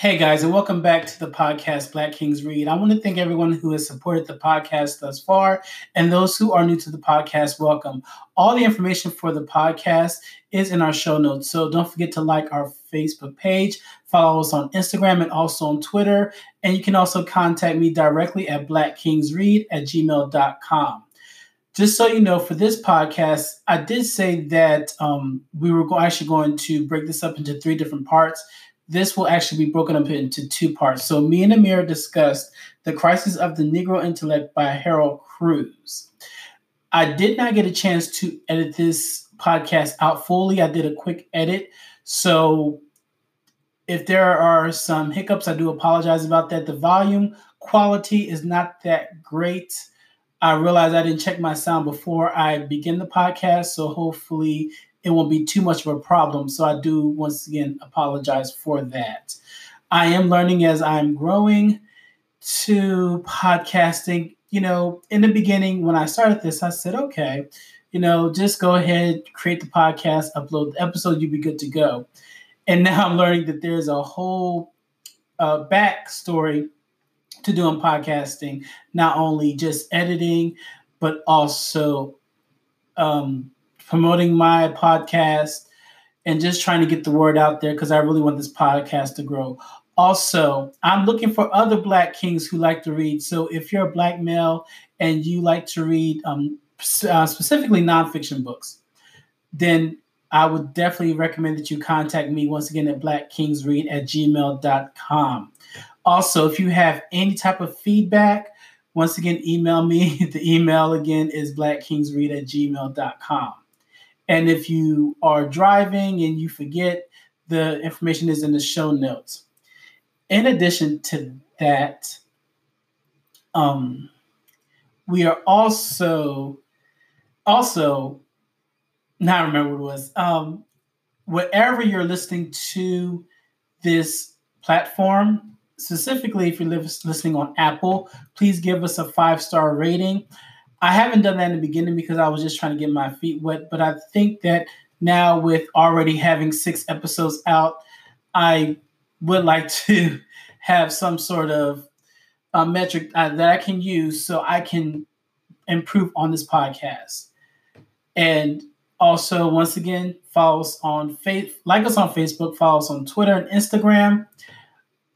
Hey guys, and welcome back to the podcast Black Kings Read. I want to thank everyone who has supported the podcast thus far, and those who are new to the podcast, welcome. All the information for the podcast is in our show notes, so don't forget to like our Facebook page, follow us on Instagram, and also on Twitter. And you can also contact me directly at blackkingsread at gmail.com. Just so you know, for this podcast, I did say that um, we were actually going to break this up into three different parts this will actually be broken up into two parts. So, me and Amir discussed The Crisis of the Negro Intellect by Harold Cruse. I did not get a chance to edit this podcast out fully. I did a quick edit. So, if there are some hiccups, I do apologize about that. The volume quality is not that great. I realized I didn't check my sound before I begin the podcast. So, hopefully, it won't be too much of a problem. So I do once again apologize for that. I am learning as I'm growing to podcasting. You know, in the beginning, when I started this, I said, okay, you know, just go ahead, create the podcast, upload the episode, you'll be good to go. And now I'm learning that there's a whole uh, backstory to doing podcasting, not only just editing, but also um, promoting my podcast and just trying to get the word out there because I really want this podcast to grow. Also, I'm looking for other Black kings who like to read. So if you're a Black male and you like to read um, uh, specifically nonfiction books, then I would definitely recommend that you contact me once again at blackkingsread at gmail.com. Also, if you have any type of feedback, once again, email me. The email again is blackkingsread at gmail.com. And if you are driving and you forget, the information is in the show notes. In addition to that, um, we are also also now I remember what it was. Um, wherever you're listening to this platform, specifically if you're listening on Apple, please give us a five star rating. I haven't done that in the beginning because I was just trying to get my feet wet. But I think that now, with already having six episodes out, I would like to have some sort of metric uh, that I can use so I can improve on this podcast. And also, once again, follow us on faith, like us on Facebook, follow us on Twitter and Instagram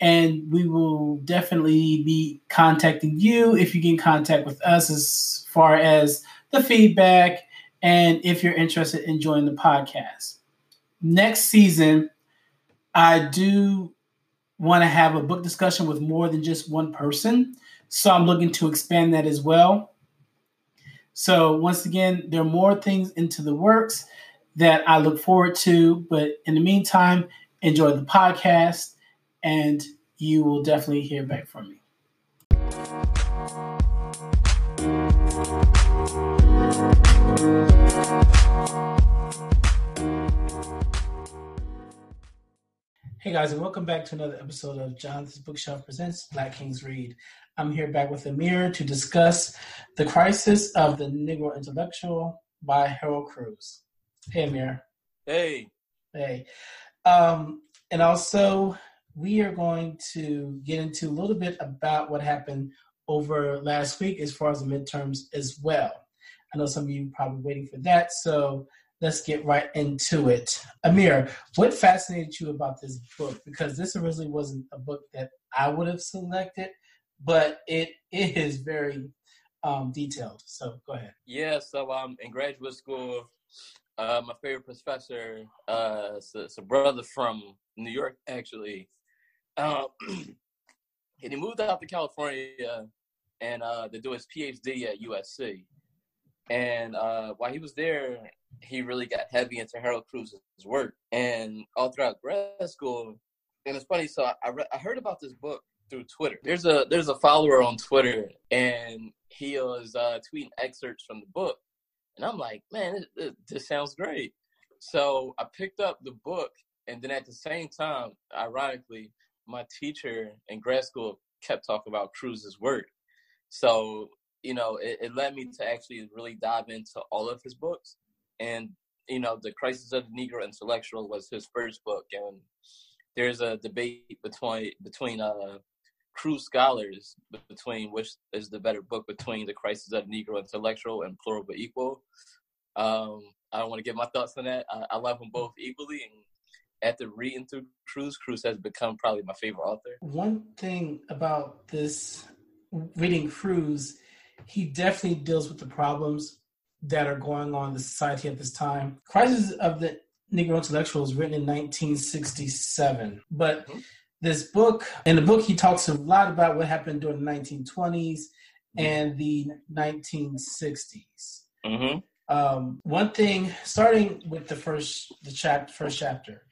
and we will definitely be contacting you if you get in contact with us as far as the feedback and if you're interested in joining the podcast. Next season, I do want to have a book discussion with more than just one person. So I'm looking to expand that as well. So, once again, there are more things into the works that I look forward to. But in the meantime, enjoy the podcast and you will definitely hear back from me. Hey guys, and welcome back to another episode of Jonathan's Bookshelf Presents Black Kings Read. I'm here back with Amir to discuss The Crisis of the Negro Intellectual by Harold Cruse. Hey Amir. Hey. Hey. Um, and also we are going to get into a little bit about what happened over last week as far as the midterms as well. I know some of you probably waiting for that, so let's get right into it. Amir, what fascinated you about this book? Because this originally wasn't a book that I would have selected, but it is very um, detailed. So go ahead. Yeah, so um, in graduate school, uh, my favorite professor, uh, it's a, brother from New York actually, um, and he moved out to California and uh, to do his PhD at USC. And uh, while he was there, he really got heavy into Harold Cruse's work. And all throughout grad school, and it's funny. So I, re- I heard about this book through Twitter. There's a there's a follower on Twitter, and he was uh, tweeting excerpts from the book, and I'm like, man, this, this sounds great. So I picked up the book, and then at the same time, ironically, my teacher in grad school kept talking about Cruse's work. So, you know, it, it led me to actually really dive into all of his books. And, you know, The Crisis of the Negro Intellectual was his first book. And there's a debate between between uh Cruse scholars between which is the better book between the crisis of the Negro intellectual and plural but equal. Um, I don't want to get my thoughts on that. I, I love them both equally, and after reading through Cruse, Cruse has become probably my favorite author. One thing about this reading Cruse, he definitely deals with the problems that are going on in the society at this time. Crisis of the Negro Intellectual was written in 1967, but mm-hmm. this book, in the book, he talks a lot about what happened during the 1920s mm-hmm. and the 1960s. Mm-hmm. Um, one thing, starting with the first the chap first chapter,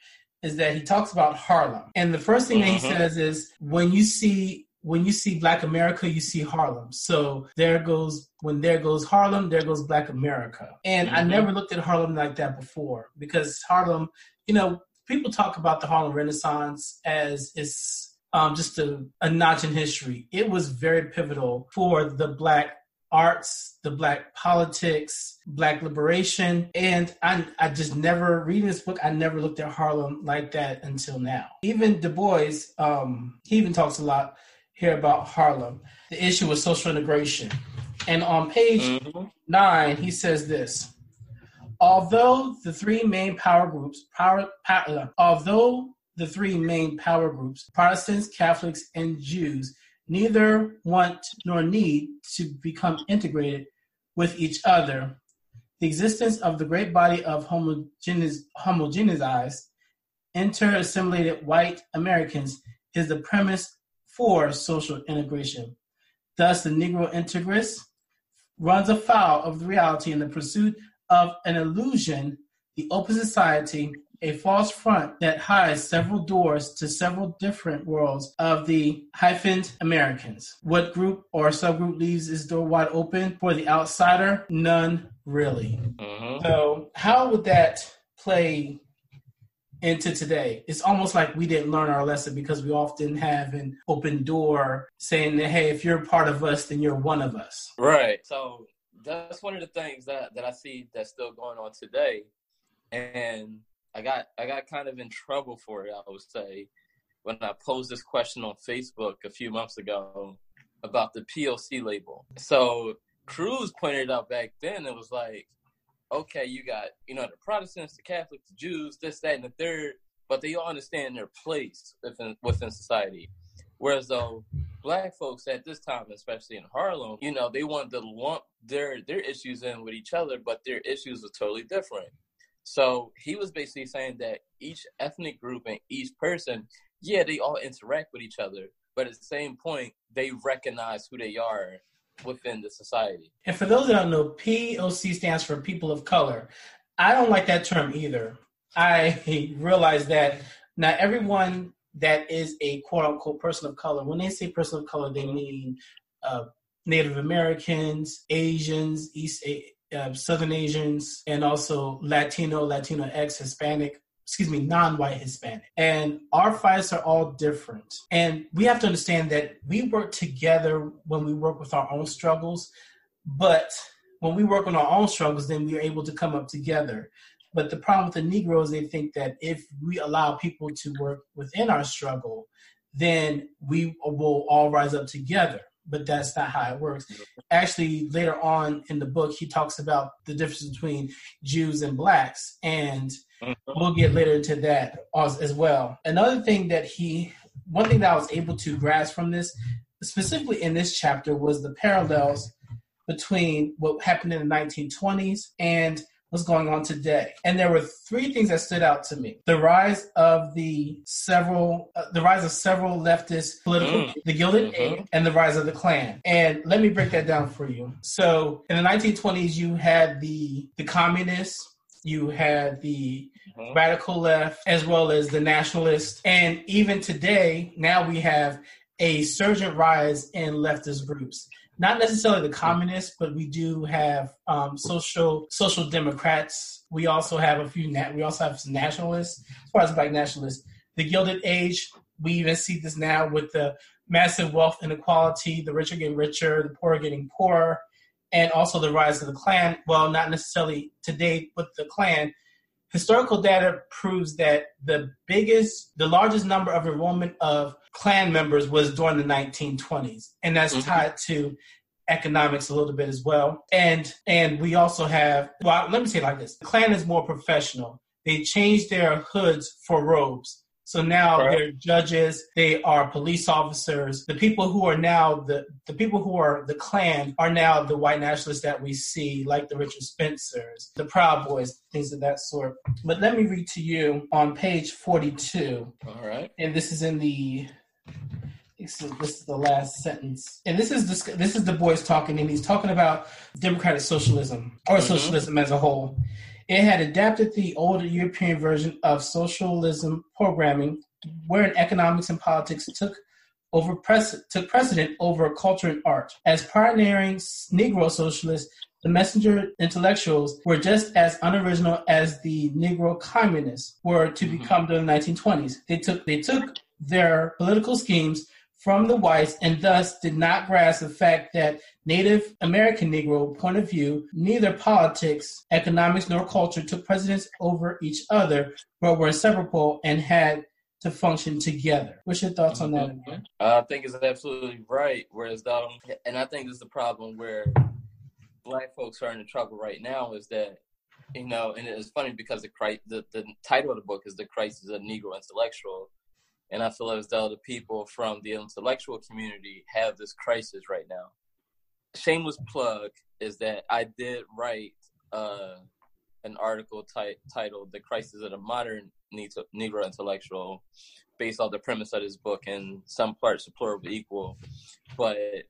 is that he talks about Harlem, and the first thing mm-hmm. that he mm-hmm. says is when you see when you see Black America, you see Harlem. So there goes when there goes Harlem, there goes Black America. And mm-hmm. I never looked at Harlem like that before because Harlem, you know, people talk about the Harlem Renaissance as it's um, just a, a notch in history. It was very pivotal for the Black arts, the black politics, black liberation. And I, I just never, reading this book, I never looked at Harlem like that until now. Even Du Bois, um, he even talks a lot here about Harlem, the issue with social integration. And on page mm-hmm. nine, he says this. Although the three main power groups, power, power, although the three main power groups, Protestants, Catholics, and Jews, neither want nor need to become integrated with each other. The existence of the great body of homogenized, inter-assimilated white Americans is the premise for social integration. Thus, the Negro integrist runs afoul of the reality in the pursuit of an illusion, the open society a false front that hides several doors to several different worlds of the hyphened Americans. What group or subgroup leaves its door wide open for the outsider? None really. Mm-hmm. So, how would that play into today? It's almost like we didn't learn our lesson because we often have an open door saying that, hey, if you're part of us, then you're one of us. Right. So, that's one of the things that, that I see that's still going on today. And I got I got kind of in trouble for it, I would say, when I posed this question on Facebook a few months ago about the POC label. So Cruz pointed out back then it was like, okay, you got, you know, the Protestants, the Catholics, the Jews, this, that, and the third, but they all understand their place within within society. Whereas though black folks at this time, especially in Harlem, you know, they wanted to lump their their issues in with each other, but their issues were totally different. So he was basically saying that each ethnic group and each person, yeah, they all interact with each other, but at the same point, they recognize who they are within the society. And for those that don't know, POC stands for people of color. I don't like that term either. I realize that not everyone that is a quote unquote person of color, when they say person of color, they mean uh, Native Americans, Asians, East uh, Southern Asians, and also Latino, Latino X, Hispanic, excuse me, non-white Hispanic. And our fights are all different. And we have to understand that we work together when we work with our own struggles, but when we work on our own struggles, then we're able to come up together. But the problem with the Negroes, they think that if we allow people to work within our struggle, then we will all rise up together but that's not how it works. Actually, later on in the book, he talks about the difference between Jews and blacks, and mm-hmm. we'll get later into that as well. Another thing that he, one thing that I was able to grasp from this, specifically in this chapter, was the parallels between what happened in the 1920s and what's going on today. And there were three things that stood out to me: the rise of the several, uh, the rise of several leftist political, mm. the Gilded mm-hmm. Age, and the rise of the Klan. And let me break that down for you. So in the 1920s, you had the the communists. You had the mm-hmm. radical left as well as the nationalists. And even today, now we have a surgent rise in leftist groups not necessarily the communists, but we do have um, social social democrats. We also have a few. Na- we also have some nationalists, as far as black nationalists. The Gilded Age. We even see this now with the massive wealth inequality. The rich are getting richer, the poor are getting poorer, and also the rise of the Klan. Well, not necessarily today, but the Klan historical data proves that the biggest, the largest number of enrollment of Klan members was during the 1920s, and that's mm-hmm. tied to economics a little bit as well. And and we also have well, let me say it like this: the Klan is more professional. They changed their hoods for robes. So now right. they're judges, they are police officers. The people who are now the the people who are the Klan are now the white nationalists that we see, like the Richard Spencers, the Proud Boys, things of that sort. But let me read to you on page forty-two. All right. And this is in the this is, this is the last sentence, and this is this, this is Du Bois talking, and he's talking about democratic socialism or mm-hmm. socialism as a whole. It had adapted the older European version of socialism programming, wherein economics and politics took over took precedent over culture and art. As pioneering Negro socialists, the messenger intellectuals were just as unoriginal as the Negro communists were to mm-hmm. become during the 1920s. They took they took their political schemes from the whites and thus did not grasp the fact that Native American Negro point of view, neither politics, economics, nor culture took precedence over each other, but were inseparable and had to function together. What's your thoughts on that? I think it's absolutely right. Whereas, um, and I think this is the problem where black folks are in trouble right now is that you know, and it's funny because the the, the title of the book is "The Crisis of Negro Intellectual," And I feel as though the people from the intellectual community have this crisis right now. Shameless plug is that I did write uh, an article t- titled "The Crisis of the Modern Negro Intellectual," based on the premise of this book, and some parts are plural equal. But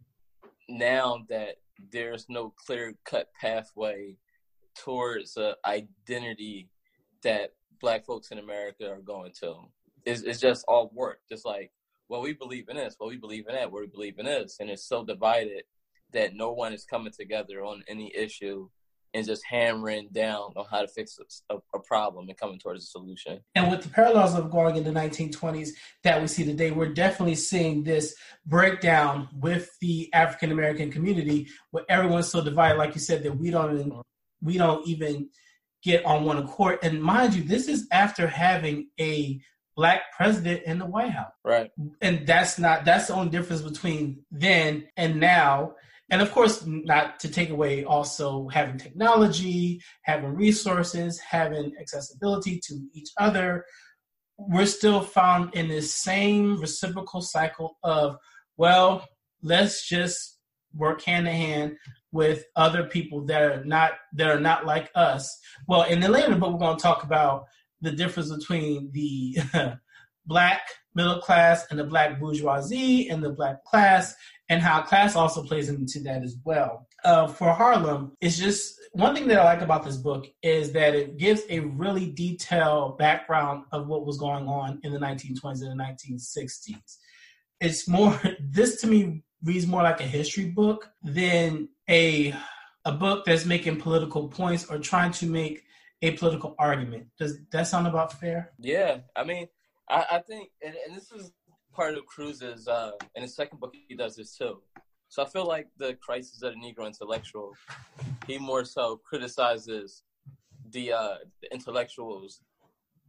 now that there's no clear cut pathway towards an identity that Black folks in America are going to, it's, it's just all work. Just like, well, we believe in this, well, we believe in that, well, we believe in this. And it's so divided that no one is coming together on any issue and just hammering down on how to fix a, a, problem and coming towards a solution. And with the parallels of going in the 1920s that we see today, we're definitely seeing this breakdown with the African American community, where everyone's so divided, like you said, that we don't even, we don't even get on one accord. And mind you, this is after having a black president in the White House. Right. And that's not that's the only difference between then and now. And of course, not to take away also having technology, having resources, having accessibility to each other. We're still found in this same reciprocal cycle of, well, let's just work hand in hand with other people that are not that are not like us. Well, in the later book, we're going to talk about the difference between the black middle class and the black bourgeoisie and the black class and how class also plays into that as well. Uh, for Harlem, it's just one thing that I like about this book is that it gives a really detailed background of what was going on in the 1920s and the 1960s. It's more, this to me reads more like a history book than a a book that's making political points or trying to make a political argument. Does that sound about fair? Yeah, I mean, I, I think, and, and, this is part of Cruse's, uh, in his second book, he does this too. So I feel like the crisis of the Negro intellectual, he more so criticizes the, uh, the intellectuals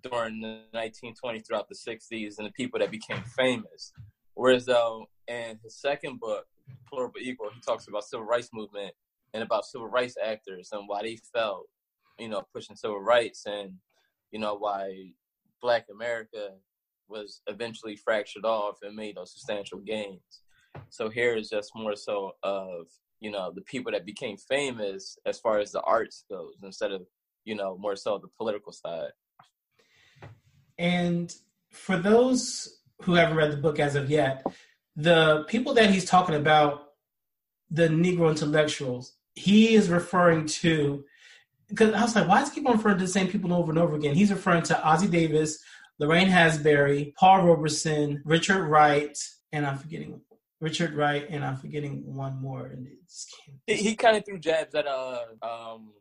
during the 1920s throughout the 60s and the people that became famous. Whereas though in his second book, Plural but Equal, he talks about civil rights movement and about civil rights actors and why they felt you know, pushing civil rights and, you know, why black America was eventually fractured off and made those substantial gains. So here is just more so of, you know, the people that became famous as far as the arts goes instead of, you know, more so the political side. And for those who haven't read the book as of yet, the people that he's talking about, the Negro intellectuals, he is referring to because I was like, why does he keep on referring to the same people over and over again? He's referring to Ossie Davis, Lorraine Hansberry, Paul Robeson, Richard Wright, and I'm forgetting Richard Wright, and I'm forgetting one more. And he, he kind of threw jabs at uh um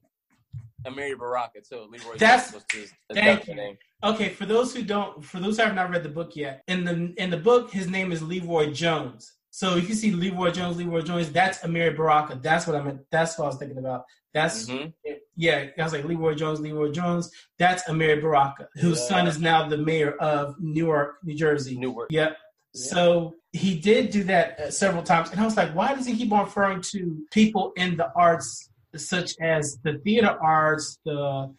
Amiri Baraka too. LeRoi That's was his, his thank you. Name. Okay, for those who don't, for those who have not read the book yet, in the in the book, his name is LeRoi Jones. So if you see LeRoi Jones, LeRoi Jones, that's Amiri Baraka. That's what I meant. That's what I was thinking about. That's mm-hmm yeah, I was like LeRoi Jones, LeRoi Jones. That's Amiri Baraka, whose Yeah. son is now the mayor of Newark, New Jersey. Newark. Yep. So he did do that uh, several times, and I was like, why does he keep on referring to people in the arts, such as the theater arts, the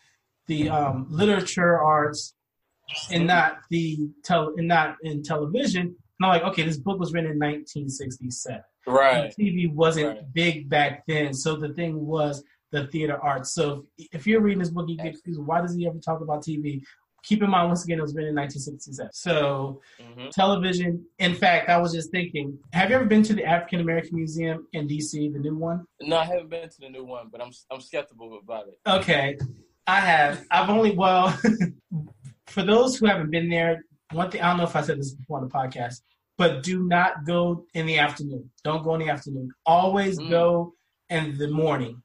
the um, literature arts, and not the tel- and not in television? And I'm like, okay, this book was written in 1967. Right. TV wasn't Right. big back then, so the thing was the theater arts. So if, if you're reading this book, you get confused. Why does he ever talk about TV? Keep in mind, once again, it was written in 1967. So hmm television. In fact, I was just thinking, have you ever been to the African American Museum in DC, the new one? No, I haven't been to the new one, but I'm I'm skeptical about it. Okay, I have. I've only well, for those who haven't been there, one thing I don't know if I said this before on the podcast, but do not go in the afternoon. Don't go in the afternoon. Always Mm. go in the morning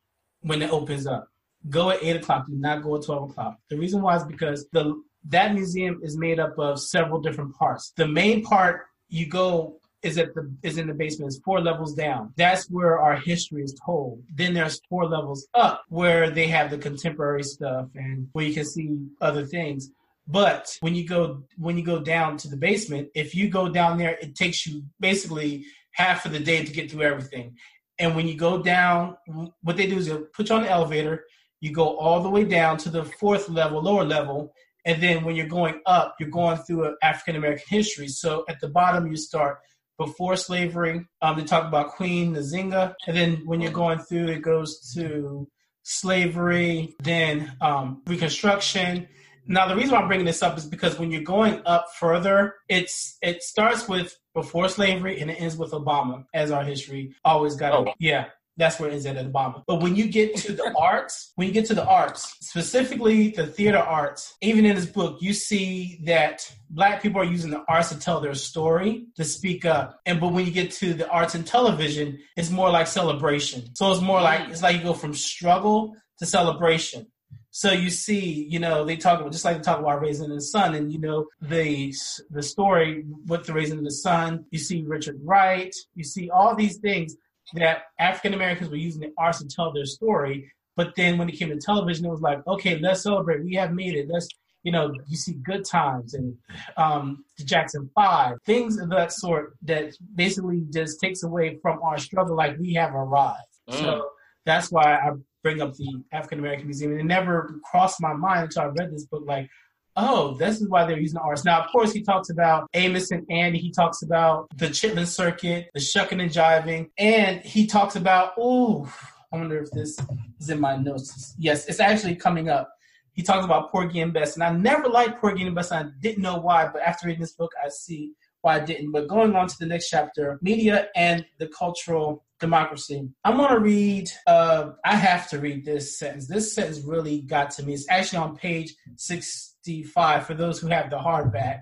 when it opens up. Go at eight o'clock. Do not go at twelve o'clock. The reason why is because the that museum is made up of several different parts. The main part you go is at the is in the basement. It's four levels down. That's where our history is told. Then there's four levels up where they have the contemporary stuff and where you can see other things. But when you go when you go down to the basement, if you go down there, it takes you basically half of the day to get through everything. And when you go down, what they do is they'll put you on the elevator. You go all the way down to the fourth level, lower level, and then when you're going up, you're going through African American history. So at the bottom, you start before slavery. Um, they talk about Queen Nzinga, and then when you're going through, it goes to slavery, then um, Reconstruction. Now, the reason why I'm bringing this up is because when you're going up further, it's it starts with before slavery and it ends with Obama, as our history always got. Oh. Yeah, that's where it ends at Obama. But when you get to the arts, when you get to the arts, specifically the theater arts, even in this book, you see that black people are using the arts to tell their story, to speak up. And but when you get to the arts and television, it's more like celebration. So it's more like it's like you go from struggle to celebration. So you see, you know, they talk about just like they talk about raising the sun, and you know the the story with the raising of the sun. You see Richard Wright. You see all these things that African Americans were using the arts to tell their story. But then when it came to television, it was like, okay, let's celebrate. We have made it. Let's, you know, you see Good Times and um, the Jackson Five, things of that sort that basically just takes away from our struggle, like we have arrived. Mm. So that's why I bring up the African American Museum. And it never crossed my mind until I read this book, like, oh, this is why they're using the arts. Now, of course, he talks about Amos and Andy. He talks about the Chitlin Circuit, the shucking and jiving. And he talks about, oh, I wonder if this is in my notes. Yes, it's actually coming up. He talks about Porgy and Bess. And I never liked Porgy and Bess, and I didn't know why. But after reading this book, I see why I didn't. But going on to the next chapter, media and the cultural democracy. I'm going to read, uh, I have to read this sentence. This sentence really got to me. It's actually on page 65 for those who have the hardback.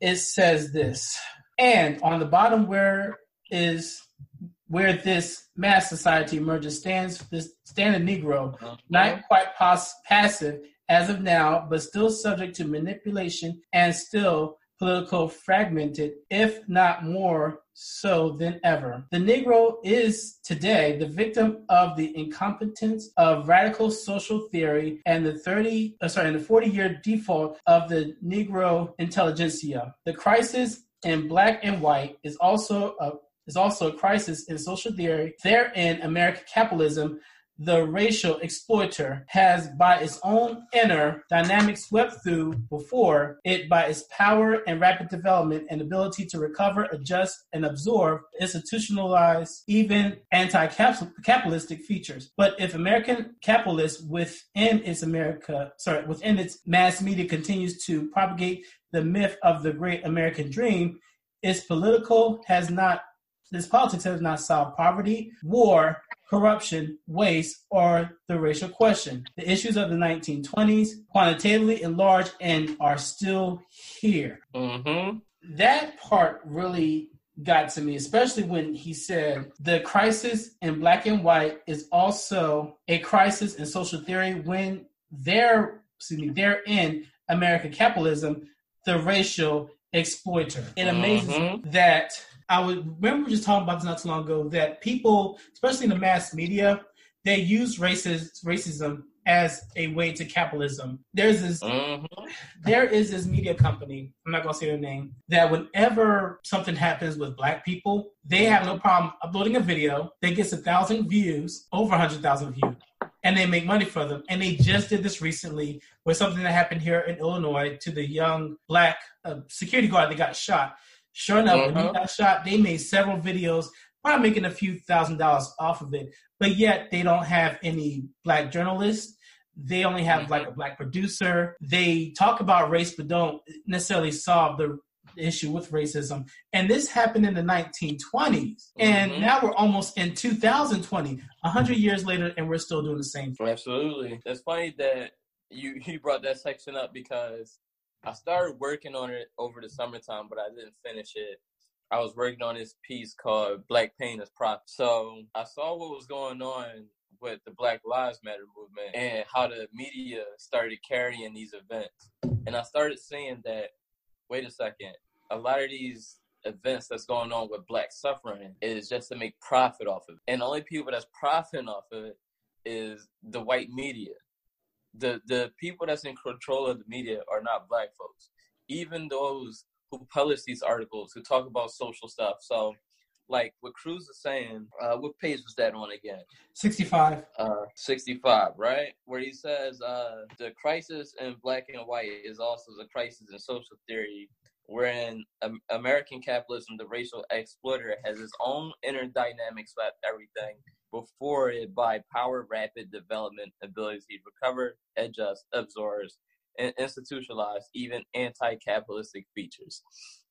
It says this, and on the bottom where is where this mass society emerges stands this standard Negro, not quite pos- passive as of now, but still subject to manipulation and still political fragmented, if not more so than ever. The Negro is today the victim of the incompetence of radical social theory and the 30, uh, sorry, and the 40 year default of the Negro intelligentsia. The crisis in black and white is also a is also a crisis in social theory. Therein, American capitalism, the racial exploiter, has by its own inner dynamic swept through before it by its power and rapid development and ability to recover, adjust, and absorb institutionalized, even anti-capitalistic features. But if American capitalists within its America, sorry, within its mass media continues to propagate the myth of the great American dream, its political has not this politics has not solved poverty, war, corruption, waste, or the racial question. The issues of the 1920s quantitatively enlarged and are still here. Mm-hmm. That part really got to me, especially when he said the crisis in black and white is also a crisis in social theory when they're excuse me, they're in American capitalism, the racial exploiter. It amazes me that I would remember we're just talking about this not too long ago that people, especially in the mass media, they use racist racism as a way to capitalism. There's this mm-hmm. there is this media company, I'm not gonna say their name, that whenever something happens with black people, they have no problem uploading a video that gets a thousand views, over a hundred thousand views, and they make money for them. And they just did this recently with something that happened here in Illinois to the young black uh, security guard that got shot. Sure enough, when he uh-huh. got shot, they made several videos probably making a few thousand dollars off of it, but yet they don't have any black journalists. They only have mm-hmm. like a black producer. They talk about race, but don't necessarily solve the issue with racism. And this happened in the 1920s. And mm-hmm. now we're almost in 2020, 100 years later, and we're still doing the same thing. Absolutely. That's funny that you, you brought that section up because I started working on it over the summertime, but I didn't finish it I was working on this piece called Black Pain as Profit. So I saw what was going on with the Black Lives Matter movement and how the media started carrying these events. And I started seeing that, wait a second, a lot of these events that's going on with black suffering is just to make profit off of it. And the only people that's profiting off of it is the white media. The the people that's in control of the media are not black folks. Even those who publish these articles who talk about social stuff. So, like what Cruse is saying, uh, what page was that on again? 65. Uh, 65, right? Where he says uh, the crisis in black and white is also the crisis in social theory, wherein um, American capitalism, the racial exploiter, has its own inner dynamics about everything before it by power rapid development abilities to recover, adjust, absorbs, and institutionalize even anti-capitalistic features.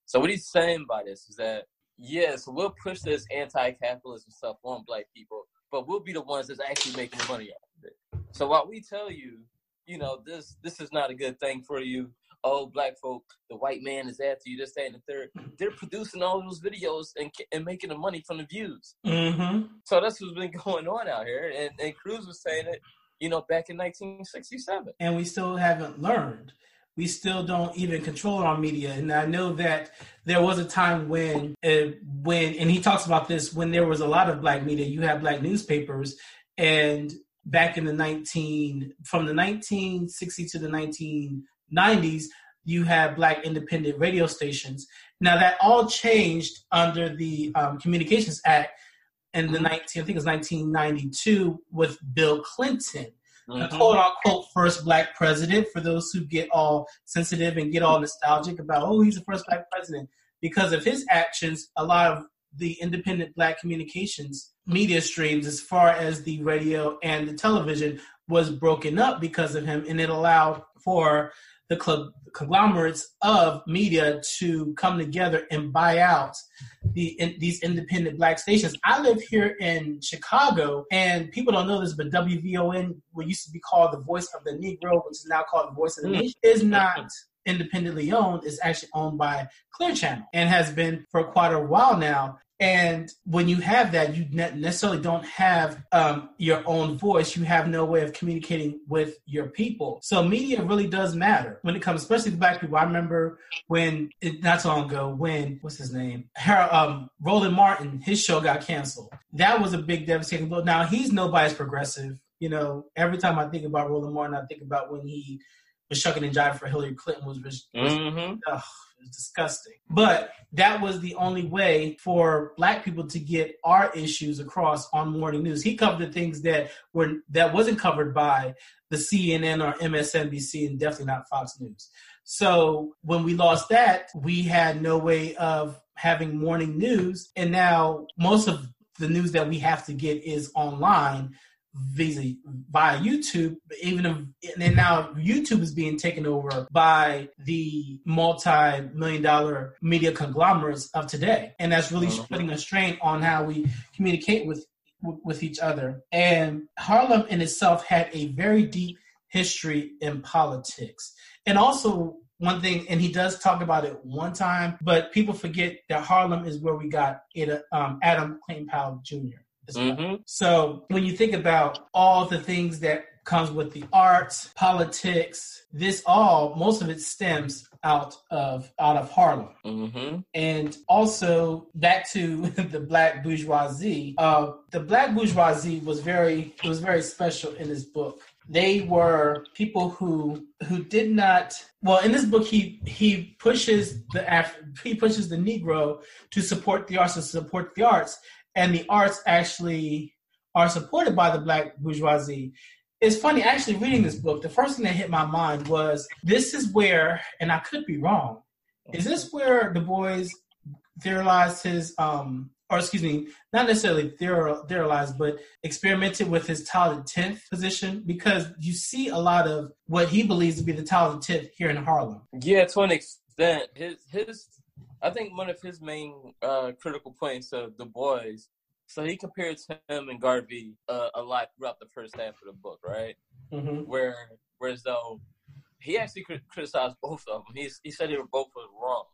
So what he's saying by this is that yes, we'll push this anti-capitalism stuff on black people, but we'll be the ones that's actually making money off of it. So while we tell you, you know, this this is not a good thing for you. Oh, black folk, the white man is after you. This, that, and the third. They're producing all those videos and and making the money from the views. Mm-hmm. So that's what's been going on out here. And and Cruse was saying it you know, back in 1967. And we still haven't learned. We still don't even control our media. And I know that there was a time when, uh, when, and he talks about this, when there was a lot of black media, you had black newspapers, and back in the 19, from the 1960 to the 1990s, you had black independent radio stations. Now that all changed under the um, Communications Act in the 19, I think it was 1992 with Bill Clinton. Mm-hmm. The quote unquote first black president for those who get all sensitive and get all nostalgic about, oh, he's the first black president. Because of his actions, a lot of the independent black communications media streams, as far as the radio and the television, was broken up because of him, and it allowed for the conglomerates of media to come together and buy out the in, these independent black stations. I live here in Chicago, and people don't know this, but WVON, what used to be called the Voice of the Negro, which is now called the Voice of the mm. Nation, is not independently owned. It's actually owned by Clear Channel and has been for quite a while now. And when you have that, you necessarily don't have um, your own voice. You have no way of communicating with your people. So media really does matter when it comes, especially to black people. I remember when not so long ago when what's his name, Harold, um, Roland Martin, his show got canceled. That was a big devastating blow. Now he's nobody's progressive. You know, every time I think about Roland Martin, I think about when he was shucking and jiving for Hillary Clinton was, was, mm-hmm. ugh, was disgusting. But that was the only way for black people to get our issues across on morning news. He covered the things that were that wasn't covered by the CNN or MSNBC and definitely not Fox News. So when we lost that, we had no way of having morning news. And now most of the news that we have to get is online via via YouTube, even if and now YouTube is being taken over by the multi-million dollar media conglomerates of today, and that's really uh-huh. putting a strain on how we communicate with with each other. And Harlem in itself had a very deep history in politics, and also one thing, and he does talk about it one time, but people forget that Harlem is where we got it, um, Adam Clayton Powell Jr. Mm-hmm. So when you think about all the things that comes with the arts, politics, this all most of it stems out of out of Harlem, mm-hmm. and also back to the black bourgeoisie. Uh, the black bourgeoisie was very it was very special in this book they were people who who did not well in this book he he pushes the Af, he pushes the negro to support the arts to support the arts and the arts actually are supported by the black bourgeoisie it's funny actually reading this book the first thing that hit my mind was this is where and i could be wrong is this where Du Bois theorized his um or excuse me, not necessarily theorized, but experimented with his talented 10th position because you see a lot of what he believes to be the talented 10th here in Harlem. Yeah, to an extent. His, his I think one of his main uh, critical points of Du Bois, so he compares him and Garvey uh, a lot throughout the first half of the book, right? Mm-hmm. Where, whereas though he actually criticized both of them. He, he said they were both wrong.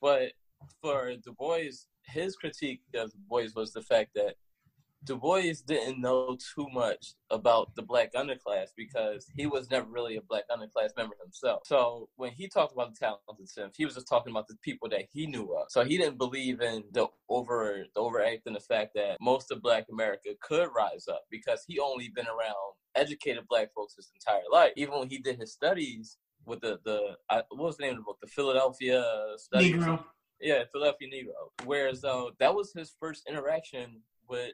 But for Du Bois, his critique of Du Bois was the fact that Du Bois didn't know too much about the black underclass because he was never really a black underclass member himself. So when he talked about the talented tenth, he was just talking about the people that he knew of. So he didn't believe in the over the overacting the fact that most of black America could rise up because he only been around educated black folks his entire life. Even when he did his studies with the the I, what was the name of the book? The Philadelphia Studies. Negro. Yeah, Philadelphia Negro. Whereas though that was his first interaction with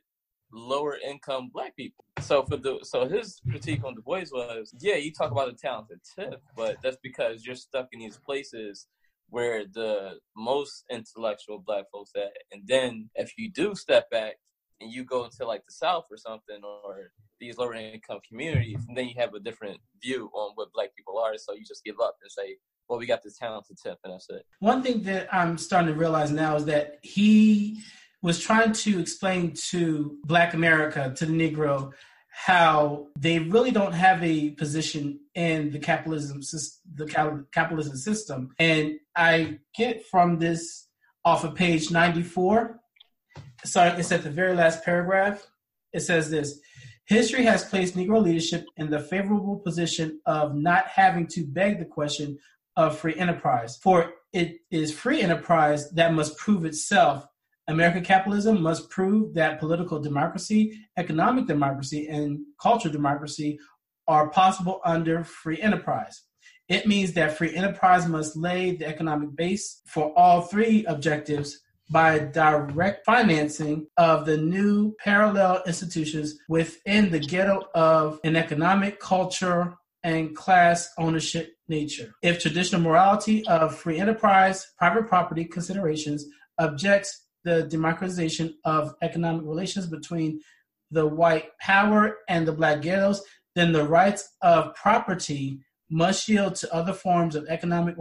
lower income black people. So for the so his critique on Du Bois was, yeah, you talk about the talented tenth, but that's because you're stuck in these places where the most intellectual black folks at. And then if you do step back and you go to like the South or something or these lower income communities, then you have a different view on what black people are. So you just give up and say, well, we got this talented tenth, and that's it. One thing that I'm starting to realize now is that he was trying to explain to Black America, to the Negro, how they really don't have a position in the capitalism the capitalism system. And I get from this off of page 94. Sorry, it's at the very last paragraph. It says this. History has placed Negro leadership in the favorable position of not having to beg the question of free enterprise. For it is free enterprise that must prove itself. American capitalism must prove that political democracy, economic democracy, and cultural democracy are possible under free enterprise. It means that free enterprise must lay the economic base for all three objectives by direct financing of the new parallel institutions within the ghetto of an economic, culture, and class ownership nature. If traditional morality of free enterprise, private property considerations objects the democratization of economic relations between the white power and the black ghettos, then the rights of property must yield to other forms of economic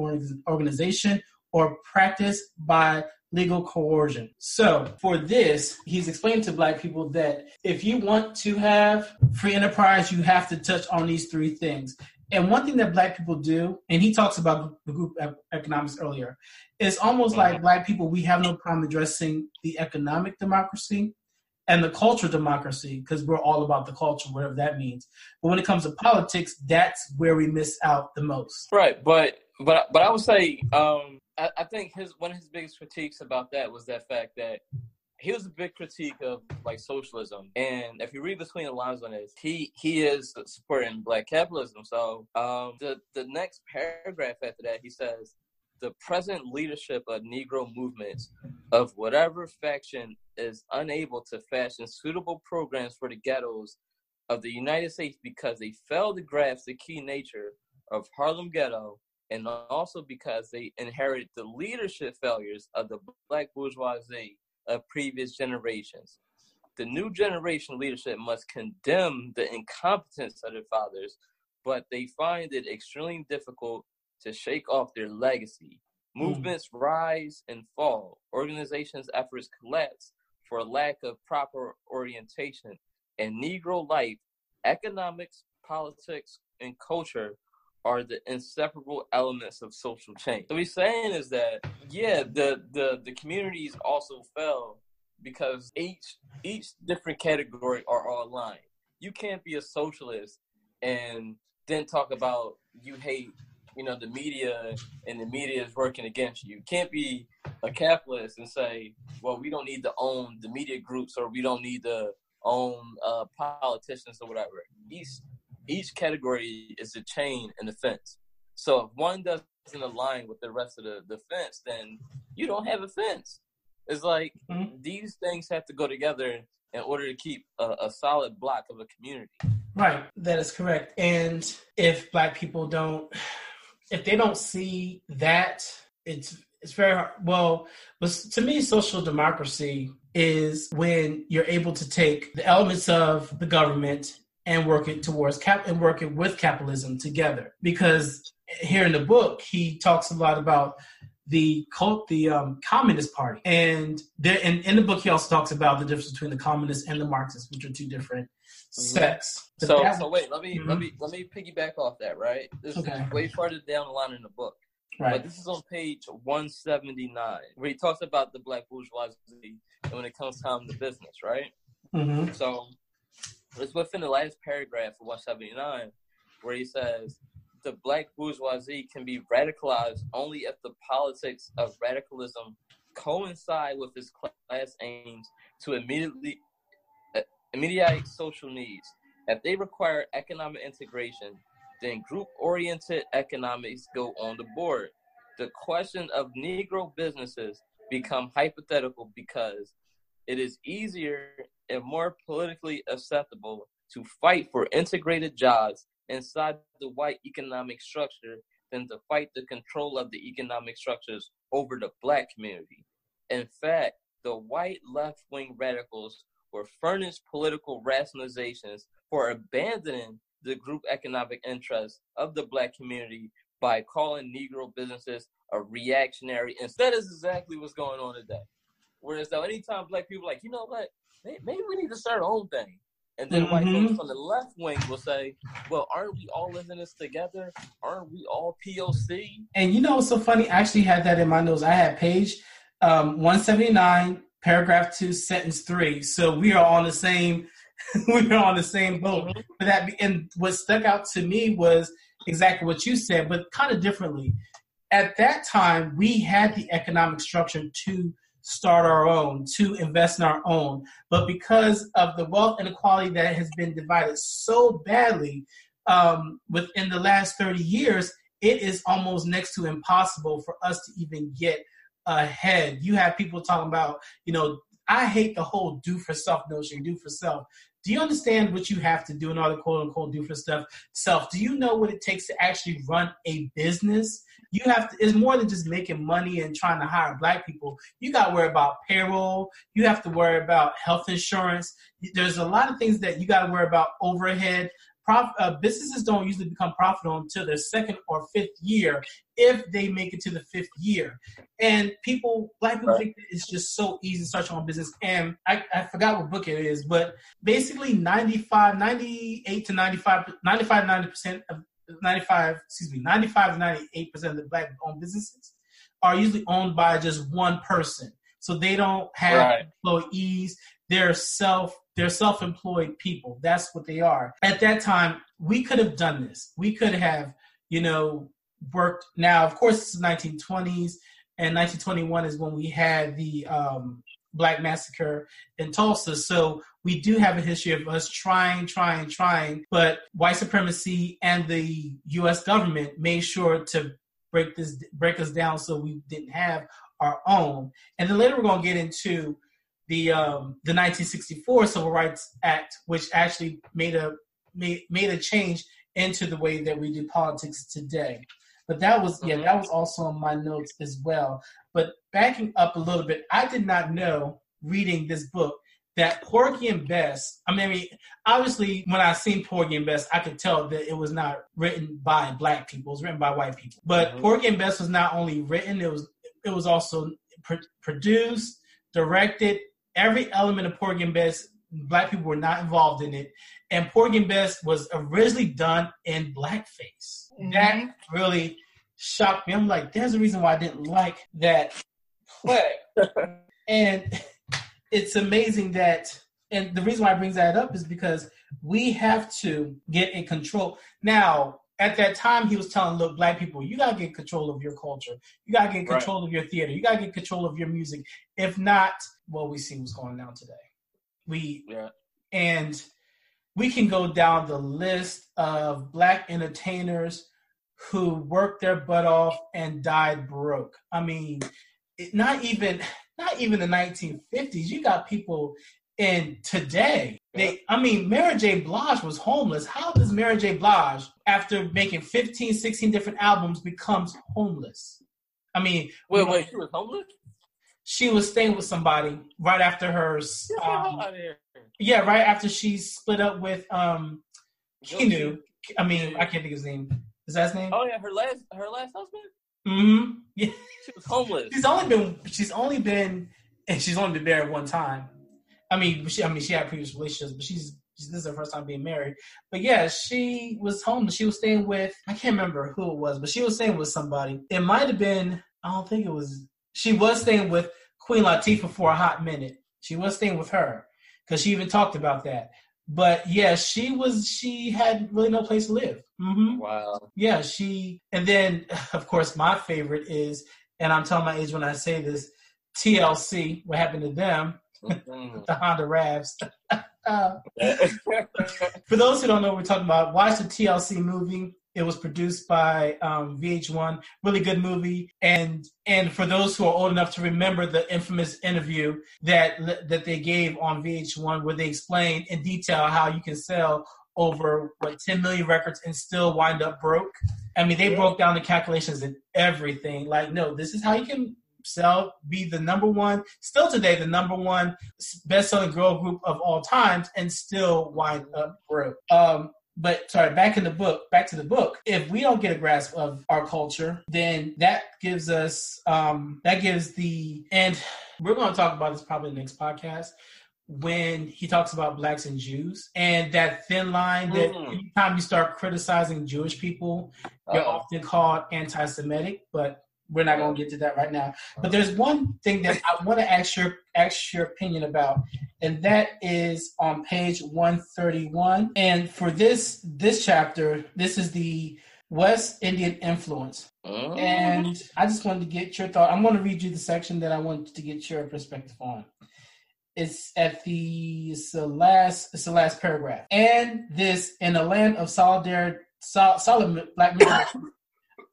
organization or practice by legal coercion. So, for this, he's explained to black people that if you want to have free enterprise, you have to touch on these three things. And one thing that black people do, and he talks about the group economics earlier, it's almost like black people, we have no problem addressing the economic democracy and the cultural democracy because we're all about the culture, whatever that means. But when it comes to politics, that's where we miss out the most. Right, but but but I would say um, I, I think his one of his biggest critiques about that was that fact that he was a big critique of like socialism, and if you read between the lines on this, he he is supporting black capitalism. So um, the the next paragraph after that, he says the present leadership of Negro movements of whatever faction is unable to fashion suitable programs for the ghettos of the United States because they fail to grasp the key nature of Harlem Ghetto and also because they inherit the leadership failures of the black bourgeoisie of previous generations. The new generation leadership must condemn the incompetence of their fathers, but they find it extremely difficult to shake off their legacy. Hmm. Movements mm. rise and fall. Organizations' efforts collapse for lack of proper orientation. And Negro life, economics, politics, and culture are the inseparable elements of social change. So he's saying is that yeah, the the the communities also fell because each each different category are all aligned. You can't be a socialist and then talk about you hate you know the media and the media is working against you. You can't be a capitalist and say, well, we don't need to own the media groups or we don't need to own uh, politicians or whatever. Each each category is a chain and a fence. So if one doesn't align with the rest of the, the fence, then you don't have a fence. It's like mm-hmm. these things have to go together in order to keep a, a solid block of a community. Right, that is correct. And if black people don't, if they don't see that, it's it's very hard. Well, but to me, social democracy is when you're able to take the elements of the government and working towards cap and working with capitalism together. Because here in the book, he talks a lot about the cult, the um, Communist Party, and there, in, in the book he also talks about the difference between the communists and the Marxists, which are two different mm-hmm. sects. So, so wait, let me mm-hmm. let me let me piggyback off that. Right, this okay. is way farther down the line in the book. Right. But this is on page 179, where he talks about the black bourgeoisie and when it comes time to business, right? Mm-hmm. So it's within the last paragraph of 179, where he says, the black bourgeoisie can be radicalized only if the politics of radicalism coincide with its class aims to immediately uh, immediate social needs. If they require economic integration, then group-oriented economics go on the board. The question of Negro businesses become hypothetical because it is easier and more politically acceptable to fight for integrated jobs inside the white economic structure than to fight the control of the economic structures over the black community. In fact, the white left wing radicals were furnished political rationalizations for abandoning the group economic interests of the black community by calling Negro businesses a reactionary. Instead, is exactly what's going on today. Whereas, though, anytime black people like, you know what, maybe we need to start our own thing. And then mm-hmm. white folks on the left wing will say, well, aren't we all living this together? Aren't we all POC? And you know what's so funny? I actually had that in my notes. I had page um, 179, paragraph 2, sentence 3. So we are on the same we are on the same boat. Mm-hmm. But that and what stuck out to me was exactly what you said, but kind of differently. At that time, we had the economic structure to start our own, to invest in our own. But because of the wealth inequality that has been divided so badly um, within the last 30 years, it is almost next to impossible for us to even get ahead. You have people talking about, you know, I hate the whole do for self notion, do for self. Do you understand what you have to do in order to quote unquote do for stuff self? Do you know what it takes to actually run a business? You have to, it's more than just making money and trying to hire black people. You got to worry about payroll. You have to worry about health insurance. There's a lot of things that you got to worry about overhead. Prof, uh, businesses don't usually become profitable until their second or fifth year, if they make it to the fifth year. And people, black people, think it's just so easy to start your own business. And I, I forgot what book it is, but basically 95, 98 to 95, 95, 90% of 95, excuse me, 95 to 98% of the black owned businesses are usually owned by just one person. So they don't have right. employees. They're self they're self-employed people. That's what they are. At that time, we could have done this. We could have, you know, worked. Now, of course, it's the 1920s, and 1921 is when we had the um, Black Massacre in Tulsa. So we do have a history of us trying, trying, trying, but white supremacy and the U.S. government made sure to break this, break us down, so we didn't have our own. And then later we're going to get into the um, the 1964 Civil Rights Act, which actually made a made, made a change into the way that we do politics today. But that was yeah, that was also on my notes as well. But backing up a little bit, I did not know reading this book that Porgy and Bess. I mean, obviously, when I seen Porgy and Bess, I could tell that it was not written by black people; it was written by white people. But mm-hmm. Porgy and Bess was not only written; it was it was also pr- produced, directed, every element of Porgy and Bess, black people were not involved in it. And Porgy and Bess was originally done in blackface. Mm-hmm. That really shocked me. I'm like, there's a reason why I didn't like that play. and it's amazing that, and the reason why I brings that up is because we have to get in control. Now, at that time he was telling look black people you got to get control of your culture you got to get control right. of your theater you got to get control of your music if not well we see what's going on today we yeah. and we can go down the list of black entertainers who worked their butt off and died broke. I mean, it, not even not even the 1950s. You got people in today. They, I mean, Mary J. Blige was homeless. How does Mary J. Blige, after making 15, 16 different albums, becomes homeless? I mean, wait, wait, she was homeless. She was staying with somebody right after her. Um, yeah, right after she split up with um, Kendu. I mean, I can't think of his name. Is that his name? Oh yeah, her last her last husband. Mm-hmm. Yeah. She was homeless. she's only been she's only been and she's only been married one time. I mean, she I mean she had previous relationships, but she's this is her first time being married. But yeah, she was homeless. She was staying with I can't remember who it was, but she was staying with somebody. It might have been I don't think it was. She was staying with Queen Latifah for a hot minute. She was staying with her because she even talked about that. But yeah, she was she had really no place to live. Mm-hmm. Wow. Yeah, she and then of course my favorite is, and I'm telling my age when I say this, TLC. What happened to them? Mm-hmm. the Honda Ravs. uh, for those who don't know, what we're talking about. Watch the TLC movie. It was produced by um, VH1. Really good movie. And and for those who are old enough to remember the infamous interview that that they gave on VH1, where they explained in detail how you can sell over what 10 million records and still wind up broke. I mean, they yeah. broke down the calculations and everything. Like, no, this is how you can sell, be the number one, still today, the number one best selling girl group of all times and still wind up broke. Um, but sorry, back in the book, back to the book. If we don't get a grasp of our culture, then that gives us um that gives the and we're going to talk about this probably the next podcast when he talks about blacks and Jews and that thin line that mm. anytime you start criticizing Jewish people, you're Uh-oh. often called anti-Semitic, but we're not going to get to that right now. But there's one thing that I want to ask your ask your opinion about, and that is on page 131. And for this this chapter, this is the West Indian influence. Oh. And I just wanted to get your thought. I'm going to read you the section that I want to get your perspective on. It's at the it's the last it's the last paragraph. And this in a land of solidarity sol, solid black men.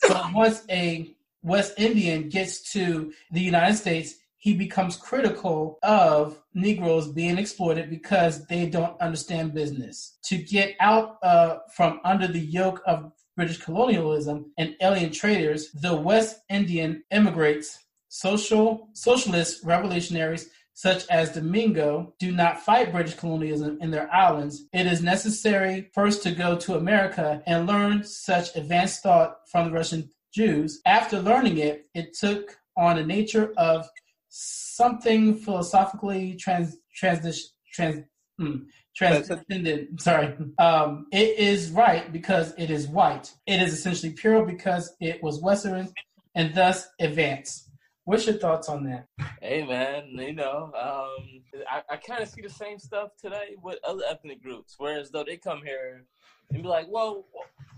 but once a West Indian gets to the United States, he becomes critical of Negroes being exploited because they don't understand business. To get out uh, from under the yoke of British colonialism and alien traders, the West Indian immigrants, social socialist revolutionaries such as Domingo, do not fight British colonialism in their islands. It is necessary first to go to America and learn such advanced thought from the Russian Jews. After learning it, it took on the nature of something philosophically trans trans trans hmm, transcendent. Sorry, um, it is right because it is white. It is essentially pure because it was Western and thus advanced. What's your thoughts on that? Hey man, you know, um, I, I kind of see the same stuff today with other ethnic groups, whereas though they come here and be like, "Well,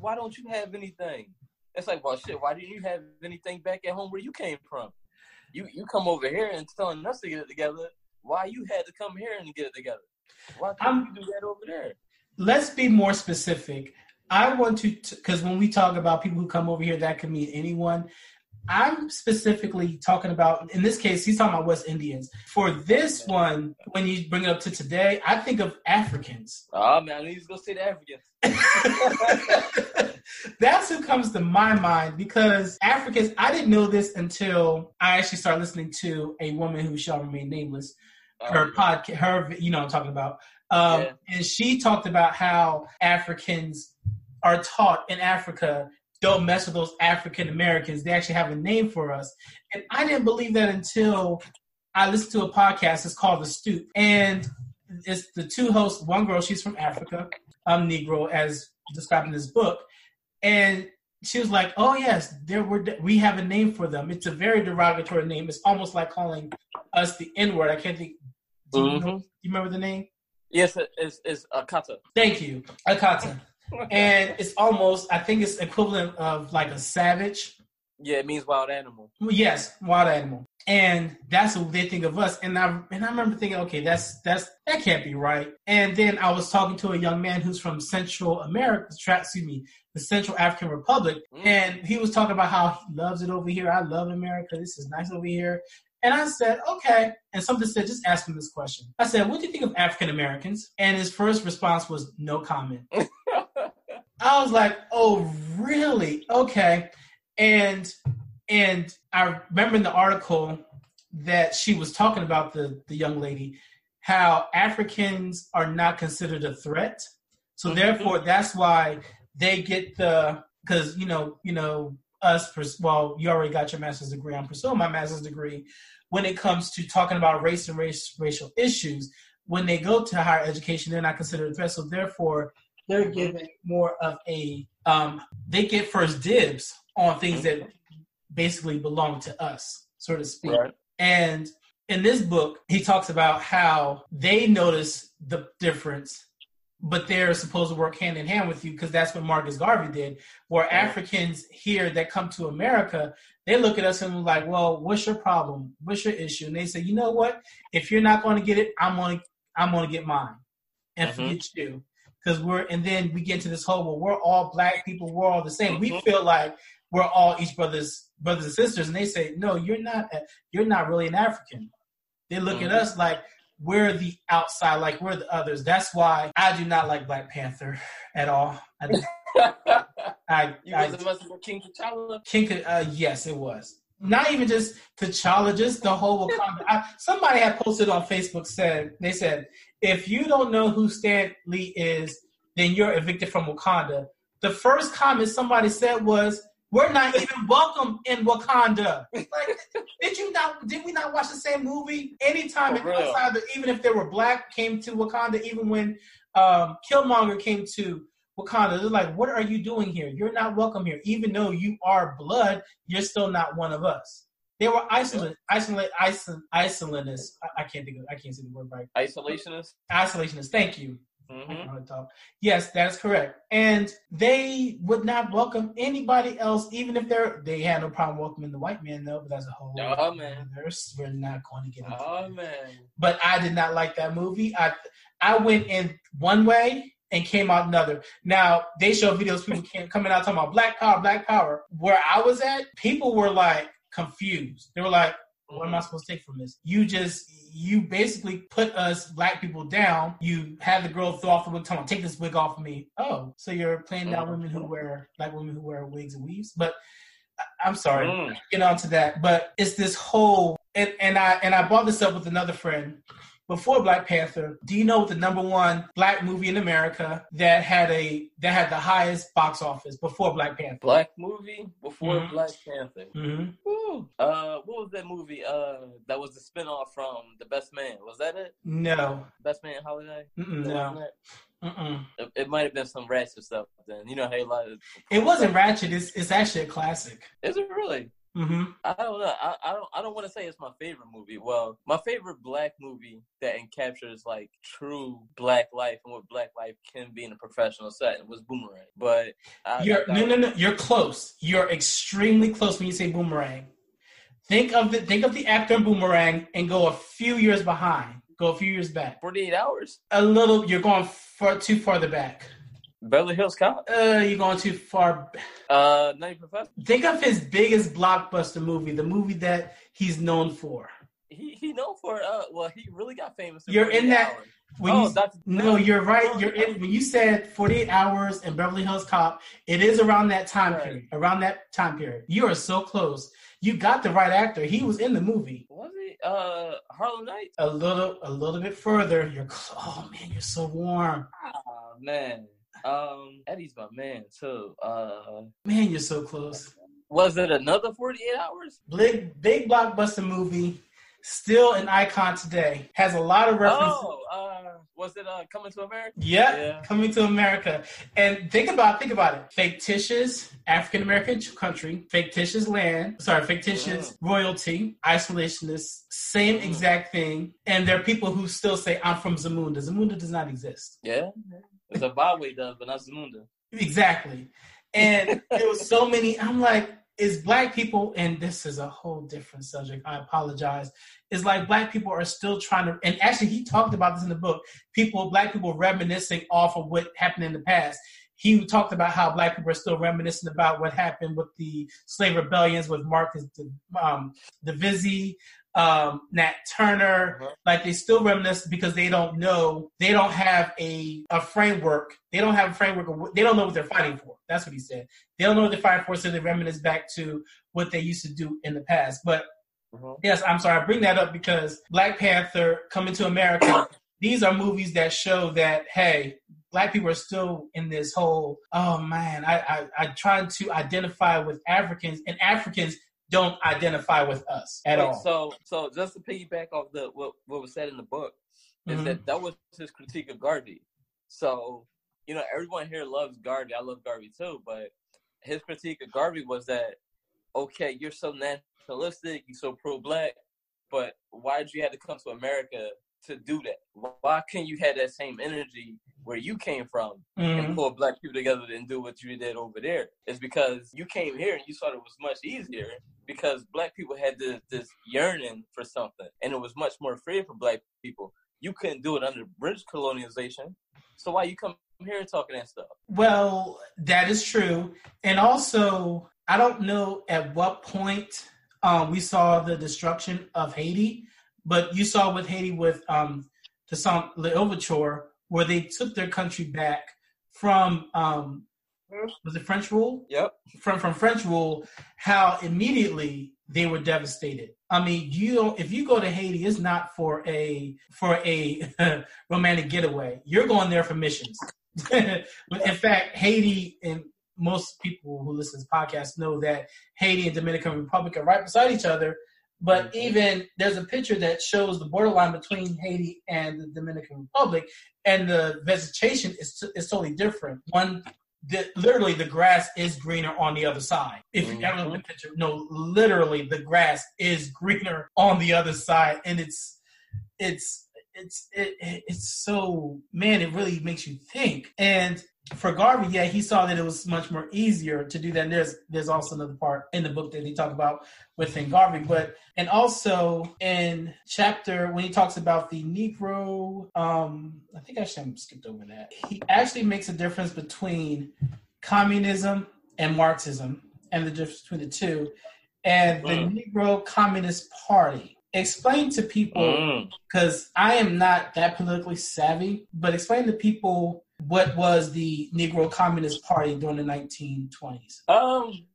why don't you have anything?" It's like, well, shit. Why didn't you have anything back at home where you came from? You you come over here and telling us to get it together. Why you had to come here and get it together? Why can't you do that over there? Let's be more specific. I want to, because when we talk about people who come over here, that could mean anyone. I'm specifically talking about, in this case, he's talking about West Indians. For this one, when you bring it up to today, I think of Africans. Oh man, he's gonna say the Africans. That's who comes to my mind because Africans, I didn't know this until I actually started listening to a woman who shall remain nameless. Oh, her podcast, her, you know, I'm talking about. Um, yeah. And she talked about how Africans are taught in Africa don't mess with those African Americans. They actually have a name for us. And I didn't believe that until I listened to a podcast. It's called The Stoop. And it's the two hosts, one girl, she's from Africa, I'm Negro, as described in this book. And she was like, "Oh yes, there were we have a name for them. It's a very derogatory name. It's almost like calling us the N word. I can't think. Do you, mm-hmm. know, do you remember the name? Yes, it's it's Akata. Thank you, Akata and it's almost I think it's equivalent of like a savage. Yeah, it means wild animal. Yes, wild animal. and that's what they think of us. And I and I remember thinking, okay, that's that's that can't be right. And then I was talking to a young man who's from Central America, excuse me, the Central African Republic, mm. and he was talking about how he loves it over here. I love America. This is nice over here. And I said, okay. And something said, just ask him this question. I said, what do you think of African Americans? And his first response was no comment. I was like, oh, really? Okay. And and I remember in the article that she was talking about the the young lady, how Africans are not considered a threat. So mm-hmm. therefore, that's why they get the because you know you know us well you already got your master's degree i'm pursuing my master's degree when it comes to talking about race and race racial issues when they go to higher education they're not considered a threat so therefore they're mm-hmm. given more of a um, they get first dibs on things that basically belong to us so to speak right. and in this book he talks about how they notice the difference but they're supposed to work hand in hand with you because that's what Marcus Garvey did. Where Africans here that come to America, they look at us and we're like, "Well, what's your problem? What's your issue?" And they say, "You know what? If you're not going to get it, I'm going to I'm going to get mine, and mm-hmm. forget you." Because we're and then we get into this whole well, we're all black people, we're all the same. Mm-hmm. We feel like we're all each brothers brothers and sisters, and they say, "No, you're not. You're not really an African." They look mm-hmm. at us like we're the outside, like we're the others. That's why I do not like Black Panther at all. I, I, you I, was King T'Challa. King, uh, yes, it was. Not even just T'Challa, just the whole Wakanda. I, somebody had posted on Facebook said they said if you don't know who Stan Lee is, then you're evicted from Wakanda. The first comment somebody said was, we're not even welcome in Wakanda. Like, did you not? Did we not watch the same movie? Anytime an outsider, even if they were black, came to Wakanda. Even when um, Killmonger came to Wakanda, they're like, "What are you doing here? You're not welcome here. Even though you are blood, you're still not one of us." They were isolate, isolate, isolate, isolationists. I, I can't think of, I can't say the word right. Isolationists. Isolationists. Thank you. Mm-hmm. Yes, that's correct. And they would not welcome anybody else, even if they're they had no problem welcoming the white man though. But that's a whole. Oh man, we're not going to get into. Oh that. man. But I did not like that movie. I I went in one way and came out another. Now they show videos people came, coming out talking about black power, black power. Where I was at, people were like confused. They were like, what am I supposed to take from this? You just you basically put us black people down. You have the girl throw off the wig, tell them, take this wig off of me. Oh, so you're playing down women who wear black women who wear wigs and weaves. But I'm sorry, mm. get on to that. But it's this whole and, and I and I brought this up with another friend before Black Panther, do you know the number one black movie in America that had a that had the highest box office before Black Panther? Black movie before mm-hmm. Black Panther. Mm-hmm. Uh, what was that movie? Uh, that was the spinoff from The Best Man. Was that it? No. Best Man Holiday. Mm-mm, no. It, it, might have been some ratchet stuff. Then you know, hey, like it wasn't ratchet. It's it's actually a classic. Is it really? Mm-hmm. I don't know. I, I don't. I don't want to say it's my favorite movie. Well, my favorite black movie that captures like true black life and what black life can be in a professional setting was Boomerang. But I, you're I, no, no, no. You're close. You're extremely close when you say Boomerang. Think of the think of the actor Boomerang and go a few years behind. Go a few years back. Forty eight hours. A little. You're going far too farther back. Beverly Hills Cop? Uh, you're going too far. Uh, Nutty Professor. Think of his biggest blockbuster movie, the movie that he's known for. He he known for uh well he really got famous. In you're in that. When oh, you, no, you're right. Oh, you're in, when you said 48 hours and Beverly Hills Cop. It is around that time right. period. Around that time period, you are so close. You got the right actor. He was in the movie. Was he? Uh, Harlem Nights. A little, a little bit further. You're. Oh man, you're so warm. Oh man. Um, Eddie's my man too. Uh, man, you're so close. Was it another 48 hours? Big, big blockbuster movie. Still an icon today. Has a lot of references. Oh, uh, was it uh, Coming to America? Yep, yeah, Coming to America. And think about think about it. Fictitious African American country, fictitious land, sorry, fictitious mm. royalty, isolationists, same mm. exact thing. And there are people who still say, I'm from Zamunda. Zamunda does not exist. Yeah. Zimbabwe does, but not Zamunda. Exactly. And there was so many. I'm like, is black people, and this is a whole different subject. I apologize. Is like black people are still trying to, and actually he talked about this in the book. People, black people, reminiscing off of what happened in the past. He talked about how black people are still reminiscing about what happened with the slave rebellions with Marcus um, Divizzi, um, Nat Turner, uh-huh. like they still reminisce because they don't know, they don't have a, a framework. They don't have a framework. Of, they don't know what they're fighting for. That's what he said. They don't know what they're fighting for, so they reminisce back to what they used to do in the past. But uh-huh. yes, I'm sorry, I bring that up because Black Panther, Coming to America, these are movies that show that, hey, black people are still in this whole, oh man, I, I, I tried to identify with Africans, and Africans don't identify with us at Wait, all. So, so just to piggyback off the what, what was said in the book is mm-hmm. that that was his critique of Garvey. So, you know, everyone here loves Garvey. I love Garvey too, but his critique of Garvey was that okay, you're so nationalistic, you're so pro-black, but why did you have to come to America to do that? Why can't you have that same energy where you came from mm-hmm. and pull black people together and do what you did over there? It's because you came here and you thought it was much easier because black people had this, this yearning for something and it was much more free for black people. You couldn't do it under British colonization. So why you come here talking that stuff? Well, that is true. And also, I don't know at what point um, we saw the destruction of Haiti but you saw with Haiti with um, the Toussaint L'Ouverture, where they took their country back from um, was it French rule? Yep. From from French rule, how immediately they were devastated. I mean, you if you go to Haiti, it's not for a for a romantic getaway. You're going there for missions. in fact, Haiti and most people who listen to this podcast know that Haiti and Dominican Republic are right beside each other but mm-hmm. even there's a picture that shows the borderline between Haiti and the Dominican Republic, and the vegetation is is totally different. One, the, literally, the grass is greener on the other side. If mm-hmm. you ever look at the picture, no, literally, the grass is greener on the other side, and it's it's it's it, it's so man, it really makes you think. And for Garvey, yeah, he saw that it was much more easier to do that. And there's there's also another part in the book that he talked about within Garvey, but and also in chapter when he talks about the Negro, um, I think I should have skipped over that. He actually makes a difference between communism and Marxism and the difference between the two. And the mm. Negro Communist Party explain to people because mm. I am not that politically savvy, but explain to people what was the Negro Communist Party during the 1920s. Um,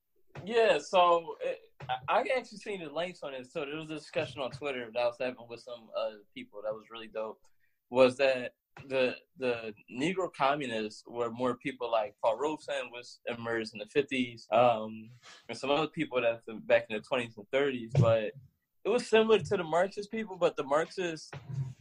yeah, so it, I actually seen the links on it. So there was a discussion on Twitter that I was having with some uh, people that was really dope. Was that the the Negro communists were more people like Paul Robeson was emerged in the fifties, um, and some other people that back in the twenties and thirties. But it was similar to the Marxist people, but the Marxist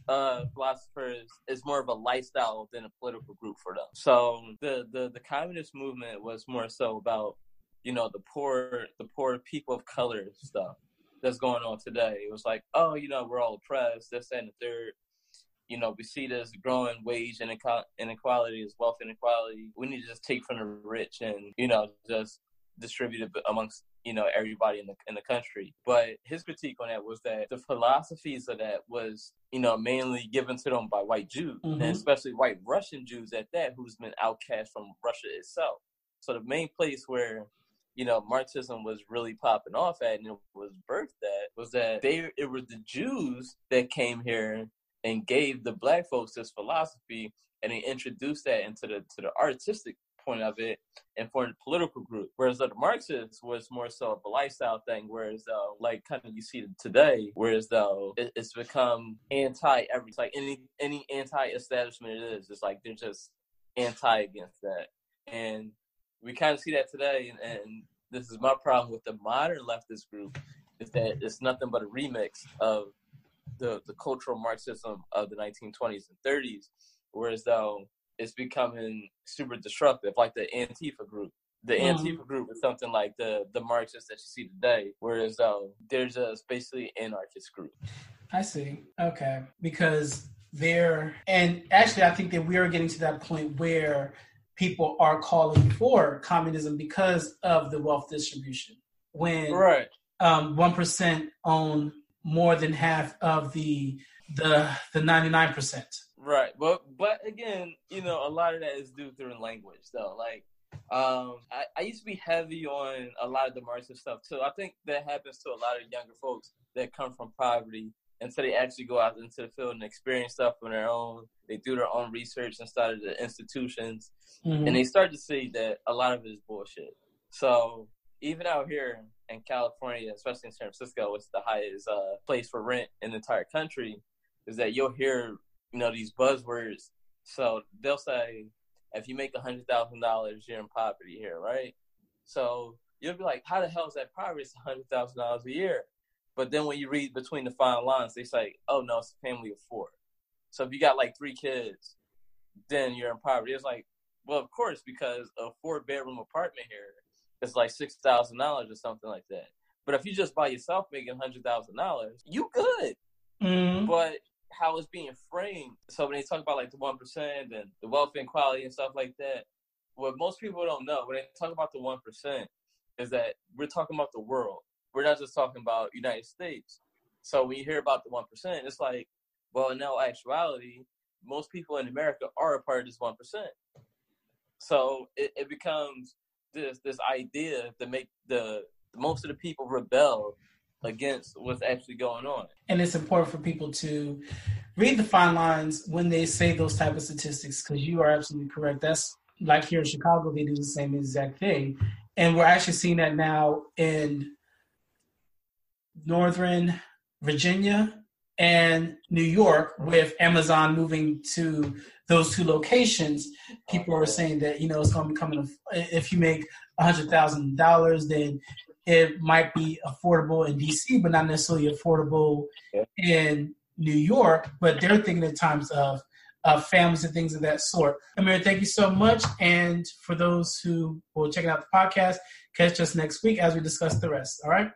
uh, philosophers is more of a lifestyle than a political group for them. So the, the the communist movement was more so about you know the poor the poor people of color stuff that's going on today. It was like, oh, you know, we're all oppressed. This and the third. You know, we see this growing wage inequality, as wealth inequality. We need to just take from the rich and you know just distribute it amongst you know everybody in the in the country. But his critique on that was that the philosophies of that was you know mainly given to them by white Jews, mm-hmm. and especially white Russian Jews at that, who's been outcast from Russia itself. So the main place where you know Marxism was really popping off at and it was birthed at was that they it was the Jews that came here and gave the black folks this philosophy and they introduced that into the to the artistic point of it and for the political group. Whereas the Marxists was more so of a lifestyle thing, whereas though like kind of you see today, whereas though it, it's become anti every like any any anti establishment it is, it's like they're just anti against that. And we kind of see that today and, and this is my problem with the modern leftist group is that it's nothing but a remix of the the cultural Marxism of the 1920s and 30s, whereas though it's becoming super disruptive, like the Antifa group. The mm-hmm. Antifa group is something like the the Marxists that you see today, whereas though they're just basically anarchist group. I see. Okay, because they're and actually, I think that we are getting to that point where people are calling for communism because of the wealth distribution when right. um, 1% own more than half of the the the 99%. Right. But but again, you know, a lot of that is due through language though. Like um I, I used to be heavy on a lot of the martial stuff too. I think that happens to a lot of younger folks that come from poverty until they actually go out into the field and experience stuff on their own. They do their own research inside of the institutions mm-hmm. and they start to see that a lot of it is bullshit. So even out here in California, especially in San Francisco, which is the highest uh, place for rent in the entire country, is that you'll hear you know these buzzwords. So they'll say, if you make a hundred thousand dollars, you're in poverty here, right? So you'll be like, how the hell is that poverty? It's a hundred thousand dollars a year. But then when you read between the fine lines, they say, oh no, it's a family of four. So if you got like three kids, then you're in poverty. It's like, well, of course, because a four bedroom apartment here is like six thousand dollars or something like that. But if you just by yourself making a hundred thousand dollars, you good. Mm-hmm. But how it's being framed. So when they talk about like the one percent and the wealth inequality and stuff like that, what most people don't know when they talk about the one percent is that we're talking about the world. We're not just talking about United States. So when you hear about the one percent, it's like, well, in no actuality, most people in America are a part of this one percent. So it, it becomes this this idea to make the most of the people rebel against what's actually going on. And it's important for people to read the fine lines when they say those type of statistics because you are absolutely correct. That's like here in Chicago, they do the same exact thing. And we're actually seeing that now in Northern Virginia and New York with Amazon moving to those two locations. People are saying that, you know, it's going to be coming, if you make $100,000, then it might be affordable in DC, but not necessarily affordable in New York. But they're thinking in times of families and things of that sort. Amir, thank you so much. And for those who will check out the podcast, catch us next week as we discuss the rest. All right.